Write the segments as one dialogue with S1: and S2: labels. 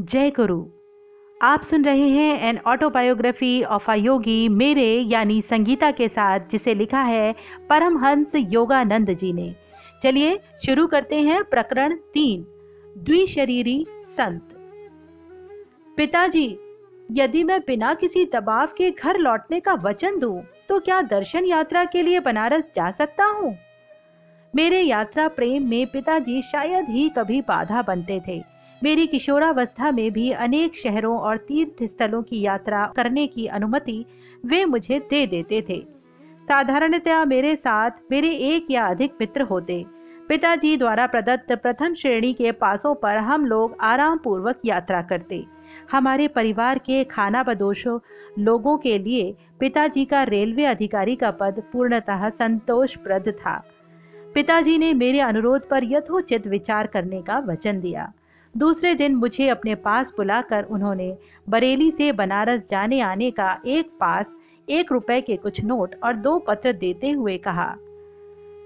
S1: जय गुरु। आप सुन रहे हैं an autobiography of a yogi मेरे यानी संगीता के साथ जिसे लिखा है परमहंस योगानंद जी ने। चलिए शुरू करते हैं प्रकरण तीन द्विशरीरी संत। पिताजी यदि मैं बिना किसी दबाव के घर लौटने का वचन दूँ, तो क्या दर्शन यात्रा के लिए बनारस जा सकता हूँ? मेरे यात्रा प्रेम में पिताजी शायद ही कभी बाधा बनते थे। मेरी किशोरावस्था में भी अनेक शहरों और तीर्थ स्थलों की यात्रा करने की अनुमति वे मुझे दे देते थे। साधारणतया मेरे साथ मेरे एक या अधिक मित्र होते। पिताजी द्वारा प्रदत्त प्रथम श्रेणी के पासों पर हम लोग आराम पूर्वक यात्रा करते। हमारे परिवार के खाना बदोशों लोगों के लिए पिताजी का रेलवे अधिकारी का पद पूर्णतः संतोषप्रद था। पिताजी ने मेरे अनुरोध पर यथोचित विचार करने का वचन दिया। दूसरे दिन मुझे अपने पास बुलाकर उन्होंने बरेली से बनारस जाने आने का एक पास, एक रुपए के कुछ नोट और दो पत्र देते हुए कहा,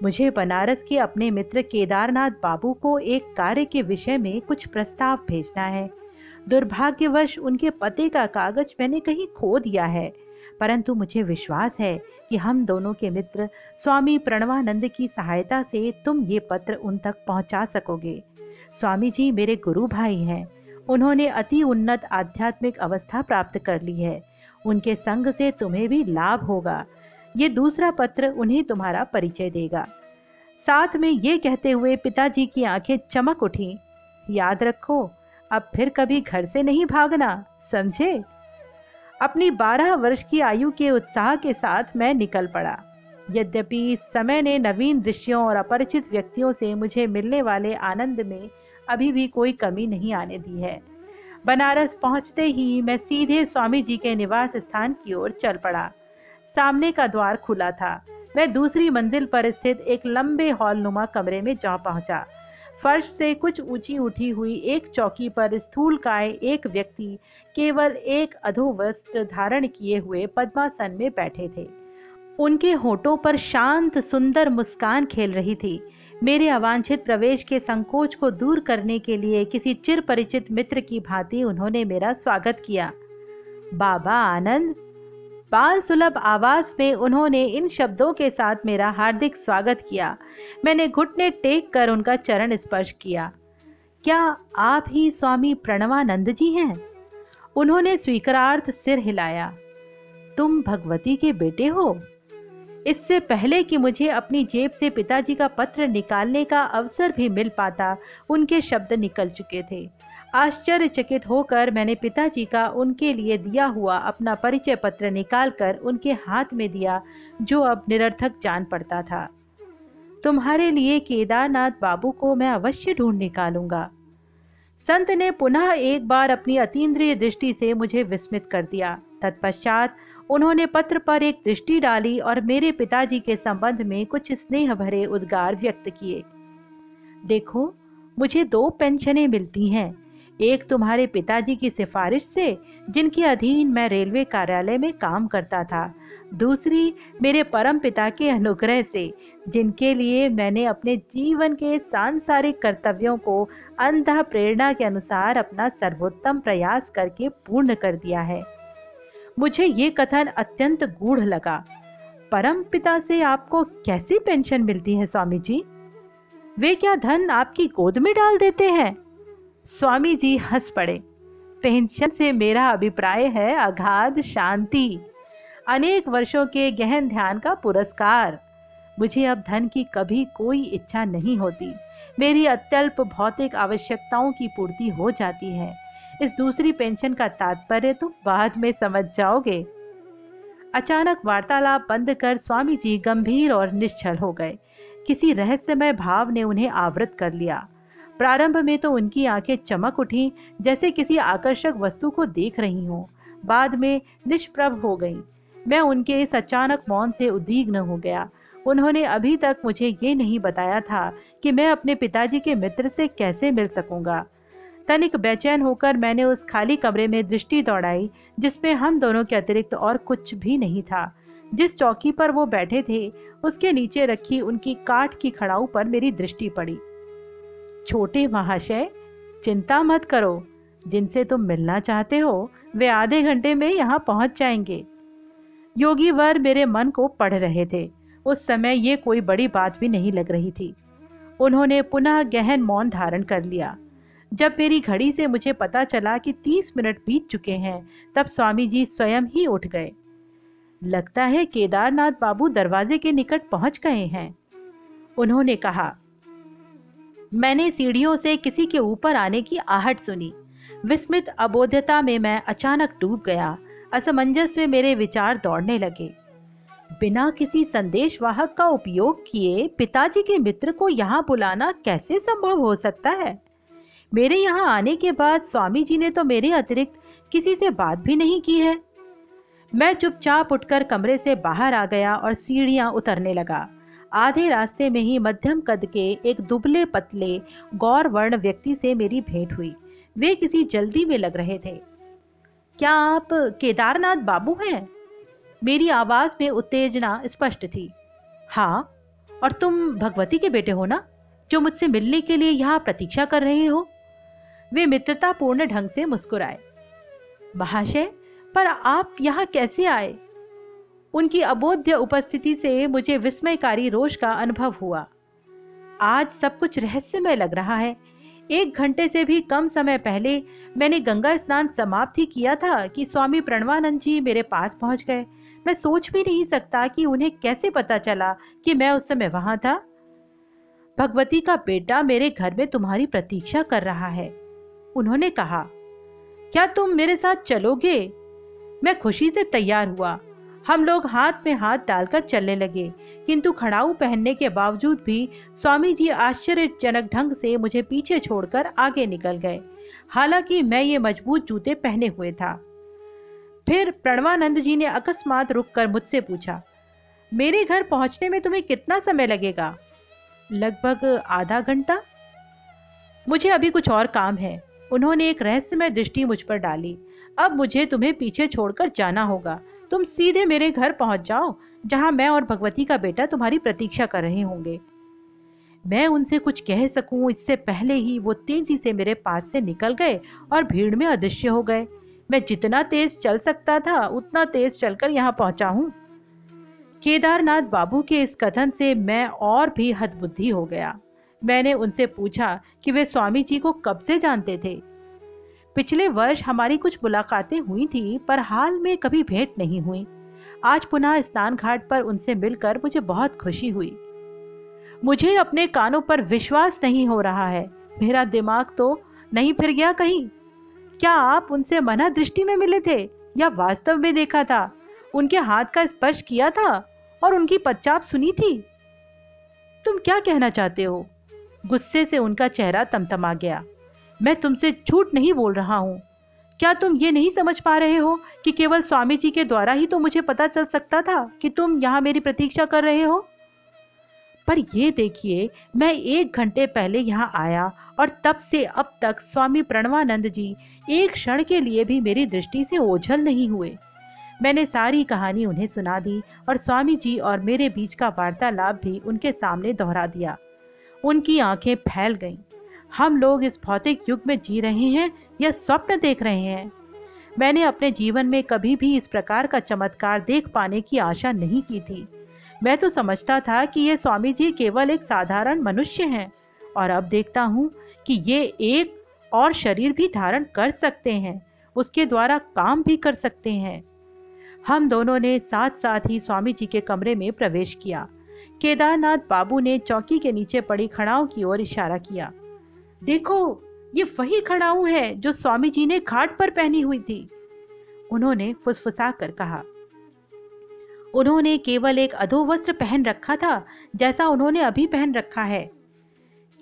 S1: मुझे बनारस के अपने मित्र केदारनाथ बाबू को एक कार्य के विषय में कुछ प्रस्ताव भेजना है। दुर्भाग्यवश उनके पते का कागज़ मैंने कहीं खो दिया है, परंतु मुझे विश्वास है कि हम दोनों के मित्र स्वामी प्रणवानंद की सहायता से तुम ये पत्र उन तक पहुँचा सकोगे। स्वामी जी मेरे गुरु भाई हैं। उन्होंने अति उन्नत आध्यात्मिक अवस्था प्राप्त कर ली है। उनके संग से तुम्हें भी लाभ होगा। ये दूसरा पत्र उन्हें तुम्हारा परिचय देगा। साथ में ये कहते हुए पिताजी की आँखें चमक उठी। याद रखो, अब फिर कभी घर से नहीं भागना, समझे? अपनी बारह वर्ष की आयु के उत्साह के साथ मैं निकल पड़ा। यद्यपि समय ने नवीन दृश्यों और अपरिचित व्यक्तियों से मुझे मिलने वाले आनंद में अभी भी कोई कमी नहीं आने दी है। बनारस पहुँचते ही मैं सीधे स्वामी जी के निवास स्थान की ओर चल पड़ा। सामने का द्वार खुला था। मैं दूसरी मंजिल पर स्थित एक लंबे हॉल नुमा कमरे में जा पहुँचा। फर्श से कुछ ऊँची उठी हुई एक चौकी पर स्थूल काय एक व्यक्ति केवल एक अधोवस्त्र धारण किए हुए पद्मासन में बैठे थे। उनके होठों पर शांत सुंदर मुस्कान खेल रही थी। मेरे अवांछित प्रवेश के संकोच को दूर करने के लिए किसी चिर परिचित मित्र की भांति उन्होंने मेरा स्वागत किया। बाबा आनंद, बाल सुलभ आवाज़ में उन्होंने इन शब्दों के साथ मेरा हार्दिक स्वागत किया। मैंने घुटने टेक कर उनका चरण स्पर्श किया। क्या आप ही स्वामी प्रणवानंद जी हैं? उन्होंने स्वीकारार्थ सिर हिलाया। तुम भगवती के बेटे हो? इससे पहले कि मुझे अपनी जेब से पिताजी का पत्र निकालने का अवसर भी मिल पाता, उनके शब्द निकल चुके थे। आश्चर्यचकित होकर मैंने पिताजी का उनके लिए दिया हुआ अपना परिचय पत्र निकालकर उनके हाथ में दिया, जो अब निरर्थक जान पड़ता था। तुम्हारे लिए केदारनाथ बाबू को मैं अवश्य ढूंढ निकालूँगा। संत ने पुनः एक बार अपनी अतीन्द्रिय दृष्टि से मुझे विस्मित कर दिया। तत्पश्चात उन्होंने पत्र पर एक दृष्टि डाली और मेरे पिताजी के संबंध में कुछ स्नेह भरे उद्गार व्यक्त किए। देखो, मुझे दो पेंशनें मिलती हैं। एक तुम्हारे पिताजी की सिफारिश से, जिनके अधीन मैं रेलवे कार्यालय में काम करता था। दूसरी, मेरे परम पिता के अनुग्रह से, जिनके लिए मैंने अपने जीवन के सांसारिक कर्तव्यों को अंध प्रेरणा के अनुसार अपना सर्वोत्तम प्रयास करके पूर्ण कर दिया है। मुझे ये कथन अत्यंत गूढ़ लगा। परम पिता से आपको कैसी पेंशन मिलती है स्वामी जी वे क्या धन आपकी गोद में डाल देते हैं? स्वामी जी हंस पड़े। पेंशन से मेरा अभिप्राय है अगाध शांति। अनेक वर्षों के गहन ध्यान का पुरस्कार। मुझे अब धन की कभी कोई इच्छा नहीं होती। मेरी अत्यल्प भौतिक आवश्यकताओं की पूर्ति हो जाती है। इस दूसरी पेंशन का तात्पर्य तो बाद में समझ जाओगे। अचानक वार्तालाप बंद कर स्वामी जी गंभीर और निश्चल हो गए। किसी रहस्यमय भाव ने उन्हें आवृत कर लिया। प्रारंभ में तो उनकी आँखें चमक उठी, जैसे किसी आकर्षक वस्तु को देख रही हूँ। बाद में निष्प्रभ हो गई। मैं उनके इस अचानक मौन से उद्विग्न हो गया। उन्होंने अभी तक मुझे ये नहीं बताया था कि मैं अपने पिताजी के मित्र से कैसे मिल सकूँगा। तनिक बेचैन होकर मैंने उस खाली कमरे में दृष्टि दौड़ाई जिसमें हम दोनों के अतिरिक्त और कुछ भी नहीं था। जिस चौकी पर वो बैठे थे, उसके नीचे रखी उनकी काठ की खड़ाऊ पर मेरी दृष्टि पड़ी। छोटे महाशय, चिंता मत करो। जिनसे तुम मिलना चाहते हो, वे आधे घंटे में यहाँ पहुँच जाएँगे। योगी वर मेरे मन को पढ़ रहे थे। उस समय ये कोई बड़ी बात भी नहीं लग रही थी। उन्होंने पुनः गहन मौन धारण कर लिया। जब मेरी घड़ी से मुझे पता चला कि तीस मिनट बीत चुके हैं, तब स्वामी जी स्वयं ही उठ गए। लगता है केदारनाथ बाबू दरवाजे के निकट पहुँच गए हैं। उन्होंने कहा, मैंने सीढ़ियों से किसी के ऊपर आने की आहट सुनी। विस्मित अबोध्यता में मैं अचानक डूब गया। असमंजस में मेरे विचार दौड़ने लगे। बिना किसी संदेश वाहक का उपयोग किए पिताजी के मित्र को यहाँ बुलाना कैसे संभव हो सकता है? मेरे यहाँ आने के बाद स्वामी जी ने तो मेरे अतिरिक्त किसी से बात भी नहीं की है। मैं चुपचाप उठकर कमरे से बाहर आ गया और सीढ़ियाँ उतरने लगा। आधे रास्ते में ही मध्यम कद के एक दुबले पतले गौर वर्ण व्यक्ति से मेरी भेंट हुई। वे किसी जल्दी में लग रहे थे। क्या आप केदारनाथ बाबू हैं? मेरी आवाज़ में उत्तेजना स्पष्ट थी। हाँ और तुम भगवती के बेटे हो ना, जो मुझसे मिलने के लिए यहाँ प्रतीक्षा कर रहे हो? वे मित्रतापूर्ण ढंग से मुस्कुराए। महाशय, पर आप यहाँ कैसे आए? उनकी अबोध्य उपस्थिति से मुझे विस्मयकारी रोष का अनुभव हुआ। आज सब कुछ रहस्यमय लग रहा है। एक घंटे से भी कम समय पहले मैंने गंगा स्नान समाप्त ही किया था कि स्वामी प्रणवानंद जी मेरे पास पहुँच गए। मैं सोच भी नहीं सकता कि उन्हें कैसे पता चला कि मैं उस समय वहाँ था। भगवती का बेटा मेरे घर में तुम्हारी प्रतीक्षा कर रहा है। उन्होंने कहा, क्या तुम मेरे साथ चलोगे? मैं खुशी से तैयार हुआ। हम लोग हाथ में हाथ डालकर चलने लगे, किंतु खड़ाऊ पहनने के बावजूद भी स्वामी जी आश्चर्यजनक ढंग से मुझे पीछे छोड़कर आगे निकल गए। हालाँकि मैं ये मज़बूत जूते पहने हुए था। फिर प्रणवानंद जी ने अकस्मात रुककर मुझसे पूछा, मेरे घर पहुँचने में तुम्हें कितना समय लगेगा? लगभग आधा घंटा। मुझे अभी कुछ और काम है। उन्होंने एक रहस्यमय दृष्टि मुझ पर डाली। अब मुझे तुम्हें पीछे छोड़कर जाना होगा। तुम सीधे मेरे घर पहुँच जाओ, जहाँ मैं और भगवती का बेटा तुम्हारी प्रतीक्षा कर रहे होंगे। मैं उनसे कुछ कह सकूँ, इससे पहले ही वो तेज़ी से मेरे पास से निकल गए और भीड़ में अदृश्य हो गए। मैं जितना तेज चल सकता था, उतना तेज चलकर यहाँ पहुँचा हूँ। केदारनाथ बाबू के इस कथन से मैं और भी हदबुद्धि हो गया। मैंने उनसे पूछा कि वे स्वामी जी को कब से जानते थे। पिछले वर्ष हमारी कुछ मुलाकातें हुई थी, पर हाल में कभी भेंट नहीं हुई। आज पुनः स्नान घाट पर उनसे मिलकर मुझे बहुत खुशी हुई। मुझे अपने कानों पर विश्वास नहीं हो रहा है। मेरा दिमाग तो नहीं फिर गया कहीं। क्या आप उनसे मना दृष्टि में मिले थे या वास्तव में देखा था? उनके हाथ का स्पर्श किया था और उनकी पच्चाप सुनी थी। तुम क्या कहना चाहते हो? गुस्से से उनका चेहरा तमतमा गया। मैं तुमसे झूठ नहीं बोल रहा हूँ। क्या तुम ये नहीं समझ पा रहे हो कि केवल स्वामी जी के द्वारा ही तो मुझे पता चल सकता था कि तुम यहाँ मेरी प्रतीक्षा कर रहे हो? पर ये देखिए, मैं एक घंटे पहले यहाँ आया और तब से अब तक स्वामी प्रणवानंद जी एक क्षण के लिए भी मेरी दृष्टि से ओझल नहीं हुए। मैंने सारी कहानी उन्हें सुना दी और स्वामी जी और मेरे बीच का वार्तालाप भी उनके सामने दोहरा दिया। उनकी आँखें फैल गईं। हम लोग इस भौतिक युग में जी रहे हैं या स्वप्न देख रहे हैं? मैंने अपने जीवन में कभी भी इस प्रकार का चमत्कार देख पाने की आशा नहीं की थी। मैं तो समझता था कि ये स्वामी जी केवल एक साधारण मनुष्य हैं और अब देखता हूँ कि ये एक और शरीर भी धारण कर सकते हैं, उसके द्वारा काम भी कर सकते हैं। हम दोनों ने साथ साथ ही स्वामी जी के कमरे में प्रवेश किया। केदारनाथ बाबू ने चौकी के नीचे पड़ी खड़ाओं की ओर इशारा किया। देखो, ये वही खड़ाऊ है जो स्वामी जी ने घाट पर पहनी हुई थी। उन्होंने फुसफुसा कर कहा। उन्होंने केवल एक अधोवस्त्र पहन रखा था, जैसा उन्होंने अभी पहन रखा है।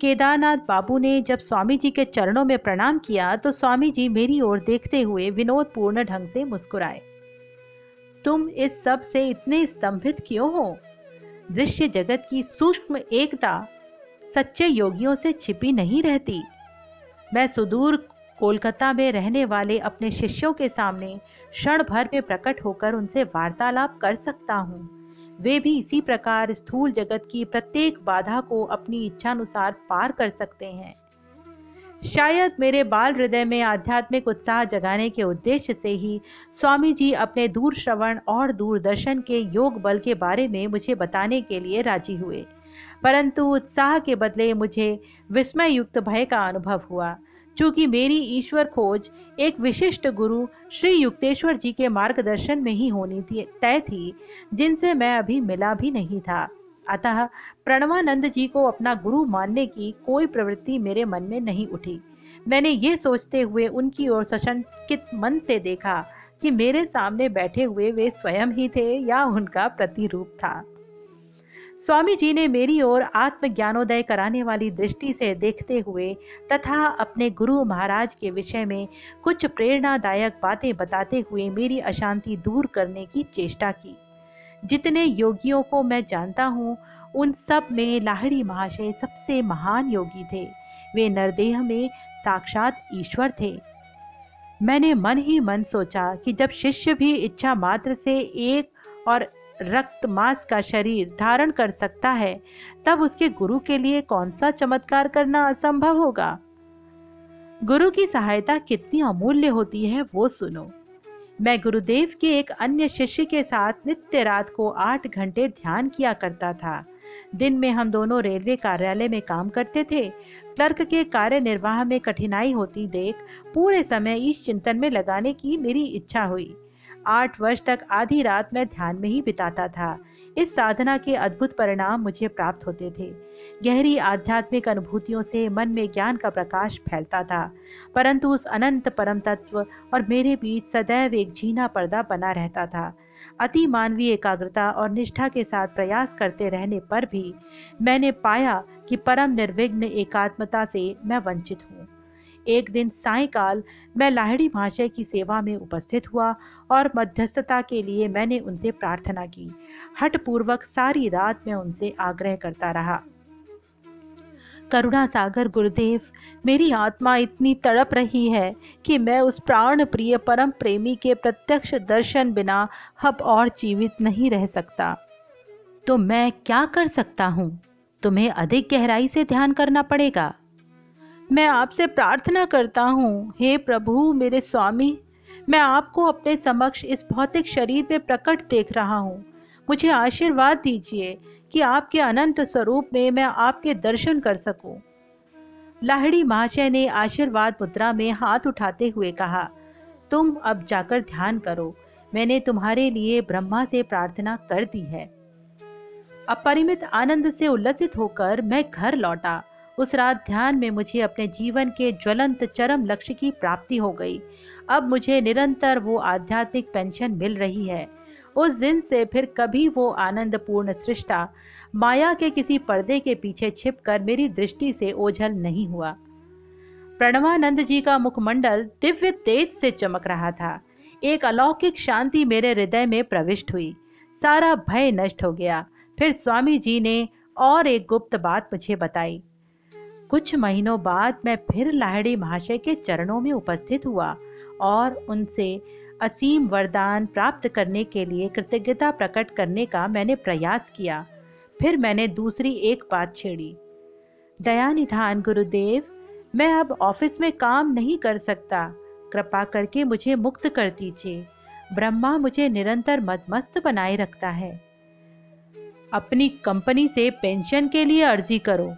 S1: केदारनाथ बाबू ने जब स्वामी जी के चरणों में प्रणाम किया तो स्वामी जी मेरी ओर देखते हुए विनोदपूर्ण ढंग से मुस्कुराए। तुम इस सबसे इतने स्तंभित क्यों हो? दृश्य जगत की सूक्ष्म एकता सच्चे योगियों से छिपी नहीं रहती। मैं सुदूर कोलकाता में रहने वाले अपने शिष्यों के सामने क्षण भर में प्रकट होकर उनसे वार्तालाप कर सकता हूँ। वे भी इसी प्रकार स्थूल जगत की प्रत्येक बाधा को अपनी इच्छानुसार पार कर सकते हैं। शायद मेरे बाल हृदय में आध्यात्मिक उत्साह जगाने के उद्देश्य से ही स्वामी जी अपने दूर श्रवण और दूरदर्शन के योग बल के बारे में मुझे बताने के लिए राज़ी हुए। परंतु उत्साह के बदले मुझे विस्मय युक्त भय का अनुभव हुआ। चूँकि मेरी ईश्वर खोज एक विशिष्ट गुरु श्री युक्तेश्वर जी के मार्गदर्शन में ही होनी थी, तय थी, जिनसे मैं अभी मिला भी नहीं था। अतः प्रणवानंद जी को अपना गुरु मानने की कोई प्रवृत्ति मेरे मन में नहीं उठी। मैंने ये सोचते हुए उनकी ओर सशंकित मन से देखा कि मेरे सामने बैठे हुए वे स्वयं ही थे या उनका प्रतिरूप था। स्वामी जी ने मेरी ओर आत्मज्ञानोदय कराने वाली दृष्टि से देखते हुए तथा अपने गुरु महाराज के विषय में कुछ प्रेरणादायक बातें बताते हुए मेरी अशांति दूर करने की चेष्टा की। जितने योगियों को मैं जानता हूँ, उन सब में लाहड़ी महाशय सबसे महान योगी थे। वे नरदेह में साक्षात ईश्वर थे। मैंने मन ही मन सोचा कि जब शिष्य भी इच्छा मात्र से एक और रक्त मांस का शरीर धारण कर सकता है, तब उसके गुरु के लिए कौन सा चमत्कार करना असंभव होगा? गुरु की सहायता कितनी अमूल्य होती है वो सुनो। मैं गुरुदेव के एक अन्य शिष्य के साथ नित्य रात को आठ घंटे ध्यान किया करता था। दिन में हम दोनों रेलवे कार्यालय में काम करते थे। क्लर्क के कार्य निर्वाह में कठिनाई होती देख पूरे समय इस चिंतन में लगाने की मेरी इच्छा हुई। आठ वर्ष तक आधी रात मैं ध्यान में ही बिताता था। इस साधना के अद्भुत परिणाम मुझे प्राप्त होते थे। गहरी आध्यात्मिक अनुभूतियों से मन में ज्ञान का प्रकाश फैलता था। परंतु उस अनंत परम तत्व और मेरे बीच सदैव एक झीना पर्दा बना रहता था। अति मानवीय एकाग्रता और निष्ठा के साथ प्रयास करते रहने पर भी मैंने पाया कि परम निर्विघ्न एकात्मता से मैं वंचित हूँ। एक दिन सायकाल मैं लाहड़ी महाशय की सेवा में उपस्थित हुआ और मध्यस्थता के लिए मैंने उनसे प्रार्थना की। हठपूर्वक सारी रात मैं उनसे आग्रह करता रहा। करुणा सागर गुरुदेव, मेरी आत्मा इतनी तड़प रही है कि मैं उस प्राण प्रिय परम प्रेमी के प्रत्यक्ष दर्शन बिना अब और जीवित नहीं रह सकता। तो मैं क्या कर सकता हूँ? तुम्हें अधिक गहराई से ध्यान करना पड़ेगा। मैं आपसे प्रार्थना करता हूँ, हे प्रभु, मेरे स्वामी, मैं आपको अपने समक्ष इस भौतिक शरीर में प्रकट देख रहा हूँ। मुझे आशीर्वाद दीजिए कि आपके अनंत स्वरूप में मैं आपके दर्शन कर सकूँ। लाहड़ी महाशय ने आशीर्वाद मुद्रा में हाथ उठाते हुए कहा, तुम अब जाकर ध्यान करो, मैंने तुम्हारे लिए ब्रह्मा से प्रार्थना कर दी है। अपरिमित आनंद से उल्लसित होकर मैं घर लौटा। उस रात ध्यान में मुझे अपने जीवन के ज्वलंत चरम लक्ष्य की प्राप्ति हो गई। अब मुझे निरंतर वो आध्यात्मिक पेंशन मिल रही है। उस दिन से फिर कभी वो आनंद पूर्ण सृष्टा माया के किसी पर्दे के पीछे छिपकर मेरी दृष्टि से ओझल नहीं हुआ। प्रणवानंद जी का मुखमंडल दिव्य तेज से चमक रहा था। एक अलौकिक शांति मेरे हृदय में प्रविष्ट हुई। सारा भय नष्ट हो गया। फिर स्वामी जी ने और एक गुप्त बात मुझे बताई। कुछ महीनों बाद मैं फिर लाहड़ी महाशय के चरणों में उपस्थित हुआ और उनसे असीम वरदान प्राप्त करने के लिए कृतज्ञता प्रकट करने का मैंने प्रयास किया। फिर मैंने दूसरी एक बात छेड़ी। दयानिधान गुरुदेव, मैं अब ऑफ़िस में काम नहीं कर सकता। कृपा करके मुझे मुक्त कर दीजिए। ब्रह्मा मुझे निरंतर मदमस्त बनाए रखता है। अपनी कंपनी से पेंशन के लिए अर्जी करो।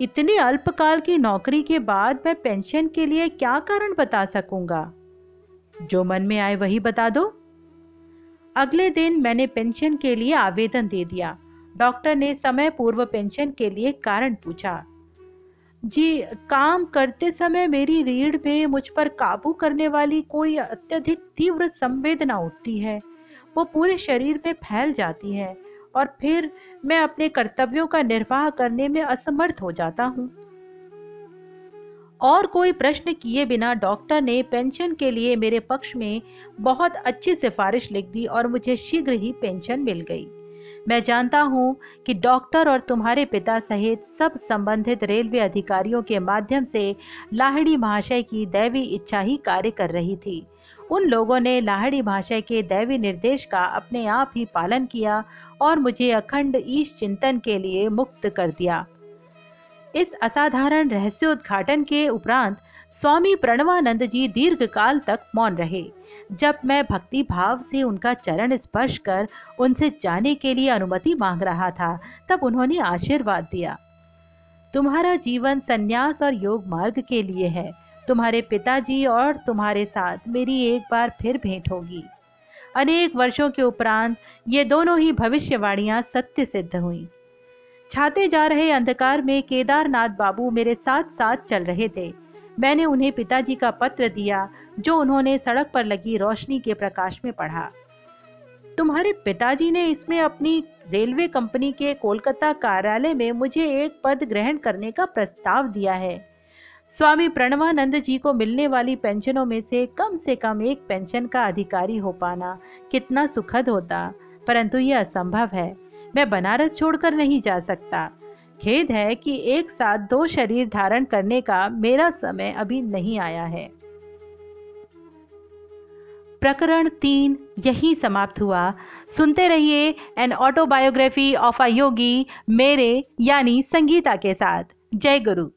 S1: इतने अल्पकाल की नौकरी के बाद मैं पेंशन के लिए क्या कारण बता सकूँगा? जो मन में आए वही बता दो। अगले दिन मैंने पेंशन के लिए आवेदन दे दिया। डॉक्टर ने समय पूर्व पेंशन के लिए कारण पूछा। जी, काम करते समय मेरी रीढ़ में मुझ पर काबू करने वाली कोई अत्यधिक तीव्र संवेदना उठती है। वो पूरे शरीर में फैल जाती है और फिर मैं अपने कर्तव्यों का निर्वाह करने में असमर्थ हो जाता हूँ। और कोई प्रश्न किए बिना डॉक्टर ने पेंशन के लिए मेरे पक्ष में बहुत अच्छी सिफारिश लिख दी और मुझे शीघ्र ही पेंशन मिल गई। मैं जानता हूँ कि डॉक्टर और तुम्हारे पिता सहित सब संबंधित रेलवे अधिकारियों के माध्यम से लाहड़ी महाशय की दैवी इच्छा ही कार्य कर रही थी। उन लोगों ने लाहड़ी भाषा के दैवी निर्देश का अपने आप ही पालन किया और मुझे अखंड ईश चिंतन के लिए मुक्त कर दिया। इस असाधारण रहस्योद्घाटन के उपरांत स्वामी प्रणवानंद जी दीर्घ काल तक मौन रहे। जब मैं भक्ति भाव से उनका चरण स्पर्श कर उनसे जाने के लिए अनुमति मांग रहा था, तब उन्होंने आशीर्वाद दिया। तुम्हारा जीवन संन्यास और योग मार्ग के लिए है। तुम्हारे पिताजी और तुम्हारे साथ मेरी एक बार फिर भेंट होगी। अनेक वर्षों के उपरांत ये दोनों ही भविष्यवाणियाँ सत्य सिद्ध हुई। छाते जा रहे अंधकार में केदारनाथ बाबू मेरे साथ साथ चल रहे थे। मैंने उन्हें पिताजी का पत्र दिया, जो उन्होंने सड़क पर लगी रोशनी के प्रकाश में पढ़ा। तुम्हारे पिताजी ने इसमें अपनी रेलवे कंपनी के कोलकाता कार्यालय में मुझे एक पद ग्रहण करने का प्रस्ताव दिया है। स्वामी प्रणवानंद जी को मिलने वाली पेंशनों में से कम से कम एक पेंशन का अधिकारी हो पाना कितना सुखद होता, परंतु यह असंभव है। मैं बनारस छोड़कर नहीं जा सकता। खेद है कि एक साथ दो शरीर धारण करने का मेरा समय अभी नहीं आया है। प्रकरण तीन यही समाप्त हुआ। सुनते रहिए an autobiography of a yogi मेरे यानी संगीता के साथ। जय गुरु।